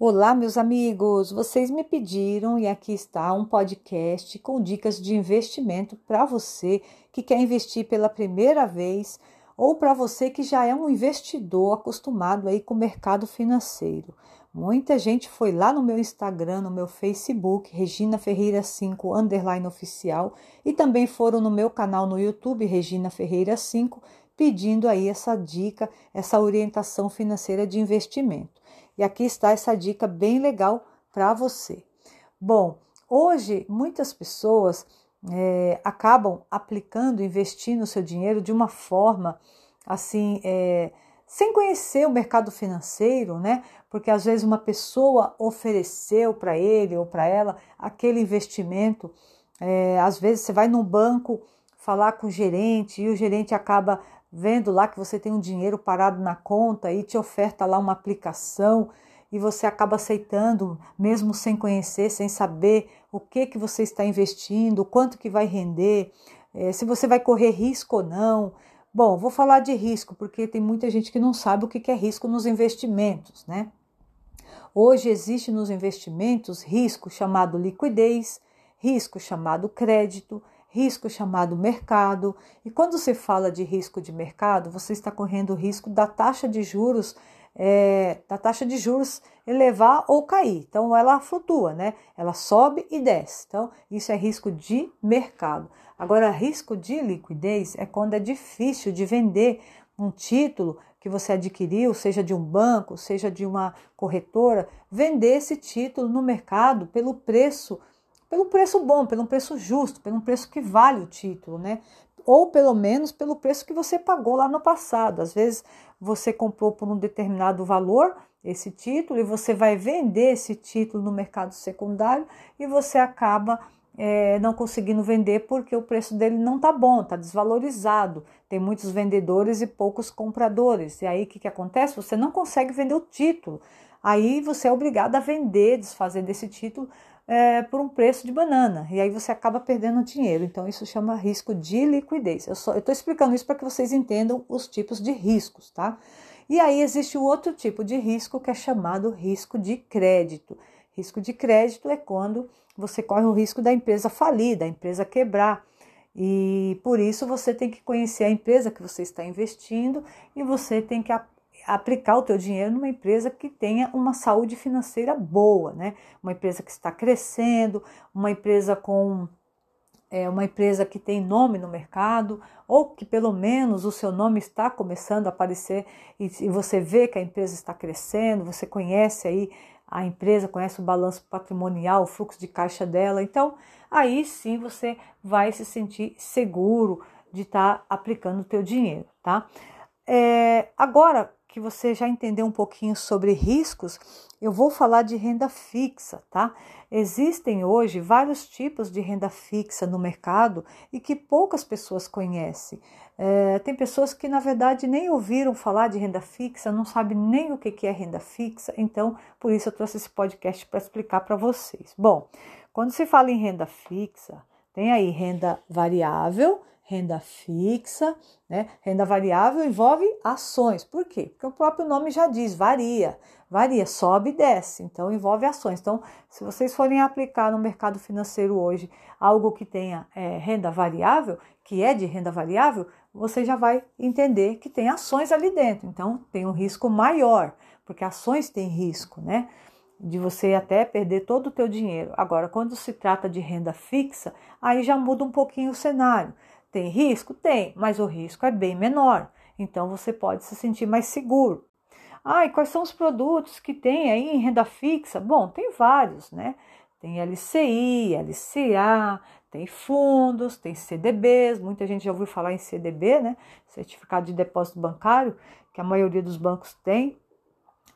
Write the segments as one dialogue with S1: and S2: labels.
S1: Olá, meus amigos! Vocês me pediram e aqui está um podcast com dicas de investimento para você que quer investir pela primeira vez ou para você que já é um investidor acostumado aí com o mercado financeiro. Muita gente foi lá no meu Instagram, no meu Facebook, Regina Ferreira 5 underline oficial, e também foram no meu canal no YouTube, Regina Ferreira 5, pedindo aí essa dica, essa orientação financeira de investimento. E aqui está essa dica bem legal para você. Bom, hoje muitas pessoas é, acabam aplicando, investindo o seu dinheiro de uma forma assim, é, sem conhecer o mercado financeiro, né? Porque às vezes uma pessoa ofereceu para ele ou para ela aquele investimento. É, às vezes você vai no banco falar com o gerente e o gerente acaba vendo lá que você tem um dinheiro parado na conta e te oferta lá uma aplicação e você acaba aceitando, mesmo sem conhecer, sem saber o que que você está investindo, quanto que vai render, é, se você vai correr risco ou não. Bom, vou falar de risco porque tem muita gente que não sabe o que é risco nos investimentos, né? Hoje existe nos investimentos risco chamado liquidez, risco chamado crédito, risco chamado mercado. E quando se fala de risco de mercado, você está correndo o risco da taxa de juros, é, da taxa de juros elevar ou cair. Então ela flutua, né? Ela sobe e desce. Então isso é risco de mercado. Agora, risco de liquidez é quando é difícil de vender um título que você adquiriu, seja de um banco, seja de uma corretora, vender esse título no mercado pelo preço pelo preço bom, pelo preço justo, pelo preço que vale o título, né? Ou pelo menos pelo preço que você pagou lá no passado. Às vezes você comprou por um determinado valor esse título e você vai vender esse título no mercado secundário e você acaba é, não conseguindo vender porque o preço dele não está bom, está desvalorizado. Tem muitos vendedores e poucos compradores. E aí o que, que acontece? Você não consegue vender o título. Aí você é obrigado a vender, desfazer desse título é, por um preço de banana e aí você acaba perdendo dinheiro. Então, isso chama risco de liquidez. Eu estou explicando isso para que vocês entendam os tipos de riscos, tá? E aí existe o outro tipo de risco que é chamado risco de crédito. Risco de crédito é quando você corre o risco da empresa falir, da empresa quebrar. E por isso você tem que conhecer a empresa que você está investindo e você tem que aplicar o teu dinheiro numa empresa que tenha uma saúde financeira boa, né? Uma empresa que está crescendo, uma empresa com é, uma empresa que tem nome no mercado, ou que pelo menos o seu nome está começando a aparecer e, e você vê que a empresa está crescendo, você conhece aí a empresa, conhece o balanço patrimonial, o fluxo de caixa dela, então aí sim você vai se sentir seguro de estar tá aplicando o teu dinheiro, tá? É, agora, que você já entendeu um pouquinho sobre riscos, eu vou falar de renda fixa, tá? Existem hoje vários tipos de renda fixa no mercado e que poucas pessoas conhecem. É, tem pessoas que, na verdade, nem ouviram falar de renda fixa, não sabem nem o que é renda fixa, então por isso eu trouxe esse podcast para explicar para vocês. Bom, quando se fala em renda fixa, tem aí renda variável, renda fixa, né? Renda variável envolve ações. Por quê? Porque o próprio nome já diz, varia. Varia, sobe e desce. Então envolve ações. Então, se vocês forem aplicar no mercado financeiro hoje algo que tenha é, renda variável, que é de renda variável, você já vai entender que tem ações ali dentro. Então, tem um risco maior, porque ações têm risco, né? de você até perder todo o teu dinheiro. Agora, quando se trata de renda fixa, aí já muda um pouquinho o cenário. Tem risco? Tem, mas o risco é bem menor. Então você pode se sentir mais seguro. Ah, e quais são os produtos que tem aí em renda fixa? Bom, tem vários, né? Tem LCI, LCA, tem fundos, tem CDBs. Muita gente já ouviu falar em CDB, né? Certificado de Depósito Bancário, que a maioria dos bancos tem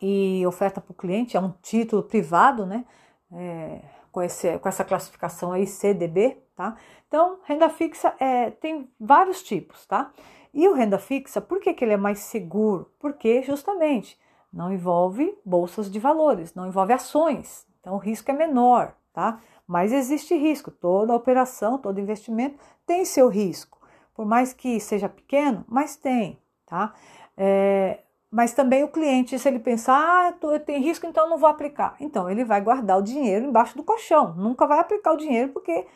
S1: e oferta para o cliente. É um título privado, né? É, com, esse, com essa classificação aí, CDB, tá? Então, renda fixa é, tem vários tipos, tá? E o renda fixa, por que, que ele é mais seguro? Porque justamente não envolve bolsas de valores, não envolve ações, então o risco é menor, tá? Mas existe risco, toda operação, todo investimento tem seu risco, por mais que seja pequeno, mas tem, tá? É, mas também o cliente, se ele pensar, ah, tem risco, então não vou aplicar. Então, ele vai guardar o dinheiro embaixo do colchão, nunca vai aplicar o dinheiro porque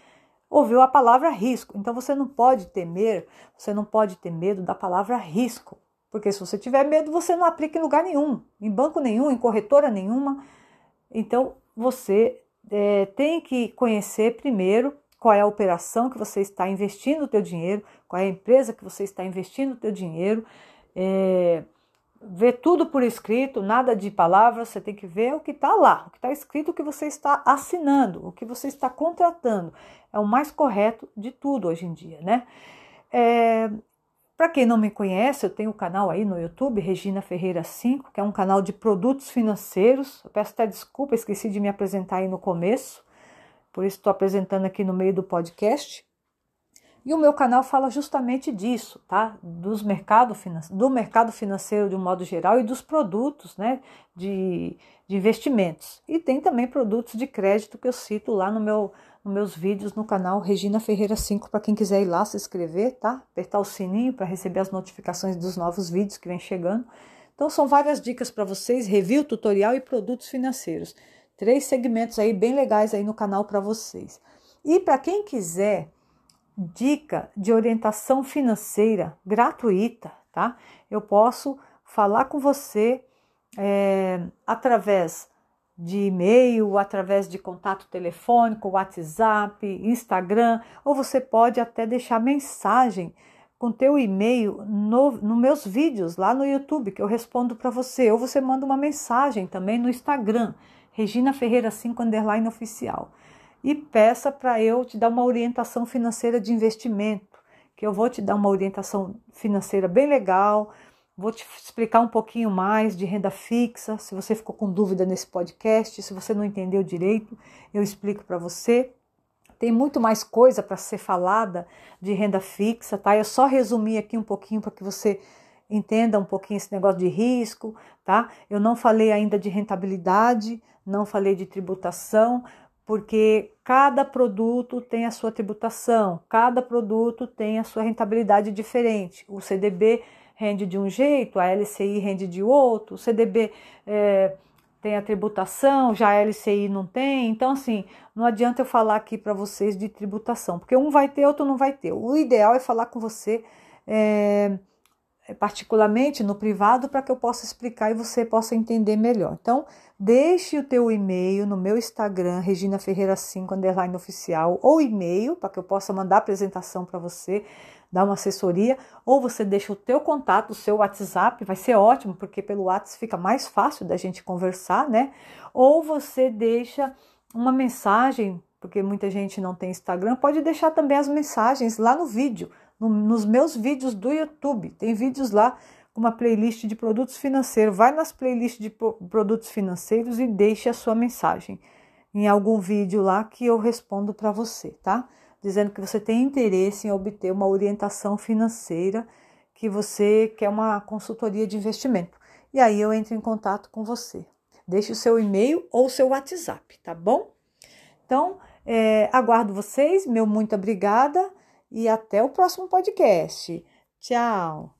S1: ouviu a palavra risco. Então, você não pode temer, você não pode ter medo da palavra risco. Porque se você tiver medo, você não aplica em lugar nenhum, em banco nenhum, em corretora nenhuma. Então, você é, tem que conhecer primeiro qual é a operação que você está investindo o teu dinheiro, qual é a empresa que você está investindo o teu dinheiro, é, ver tudo por escrito, nada de palavras, você tem que ver o que está lá, o que está escrito, o que você está assinando, o que você está contratando. É o mais correto de tudo hoje em dia, né? É, Para quem não me conhece, eu tenho um canal aí no YouTube, Regina Ferreira 5, que é um canal de produtos financeiros. Eu peço até desculpa, esqueci de me apresentar aí no começo, por isso estou apresentando aqui no meio do podcast. E o meu canal fala justamente disso, tá? Dos mercado, do mercado financeiro de um modo geral e dos produtos né, de, de investimentos. E tem também produtos de crédito que eu cito lá no meu, nos meus vídeos no canal Regina Ferreira 5, para quem quiser ir lá se inscrever, tá? Apertar o sininho para receber as notificações dos novos vídeos que vem chegando. Então são várias dicas para vocês, review, tutorial e produtos financeiros. Três segmentos aí bem legais aí no canal para vocês. E para quem quiser dica de orientação financeira gratuita, tá? Eu posso falar com você é, através de e-mail, através de contato telefônico, WhatsApp, Instagram, ou você pode até deixar mensagem com teu e-mail no, no meus vídeos lá no YouTube que eu respondo para você, ou você manda uma mensagem também no Instagram, Regina Ferreira 5 underline oficial e peça para eu te dar uma orientação financeira de investimento, que eu vou te dar uma orientação financeira bem legal, vou te explicar um pouquinho mais de renda fixa, se você ficou com dúvida nesse podcast, se você não entendeu direito, eu explico para você. Tem muito mais coisa para ser falada de renda fixa, tá? Eu só resumi aqui um pouquinho para que você entenda um pouquinho esse negócio de risco, tá? Eu não falei ainda de rentabilidade, não falei de tributação, porque cada produto tem a sua tributação, cada produto tem a sua rentabilidade diferente. O CDB rende de um jeito, a LCI rende de outro, o CDB é, tem a tributação, já a LCI não tem. Então, assim, não adianta eu falar aqui para vocês de tributação, porque um vai ter, outro não vai ter. O ideal é falar com você. É, particularmente no privado para que eu possa explicar e você possa entender melhor. Então, Deixe o teu e-mail no meu Instagram, Regina Ferreira 5 underline oficial, ou e-mail para que eu possa mandar a apresentação para você, dar uma assessoria, ou você deixa o teu contato, o seu WhatsApp, vai ser ótimo, porque pelo WhatsApp fica mais fácil da gente conversar, né? Ou você deixa uma mensagem, porque muita gente não tem Instagram, pode deixar também as mensagens lá no vídeo, no, nos meus vídeos do YouTube. Tem vídeos lá uma playlist de produtos financeiros. Vai nas playlists de produtos financeiros e deixe a sua mensagem em algum vídeo lá que eu respondo para você, tá? Dizendo que você tem interesse em obter uma orientação financeira, que você quer uma consultoria de investimento. E aí eu entro em contato com você. Deixe o seu e-mail ou o seu WhatsApp, tá bom? Então, é, aguardo vocês, meu muito obrigada e até o próximo podcast. Tchau!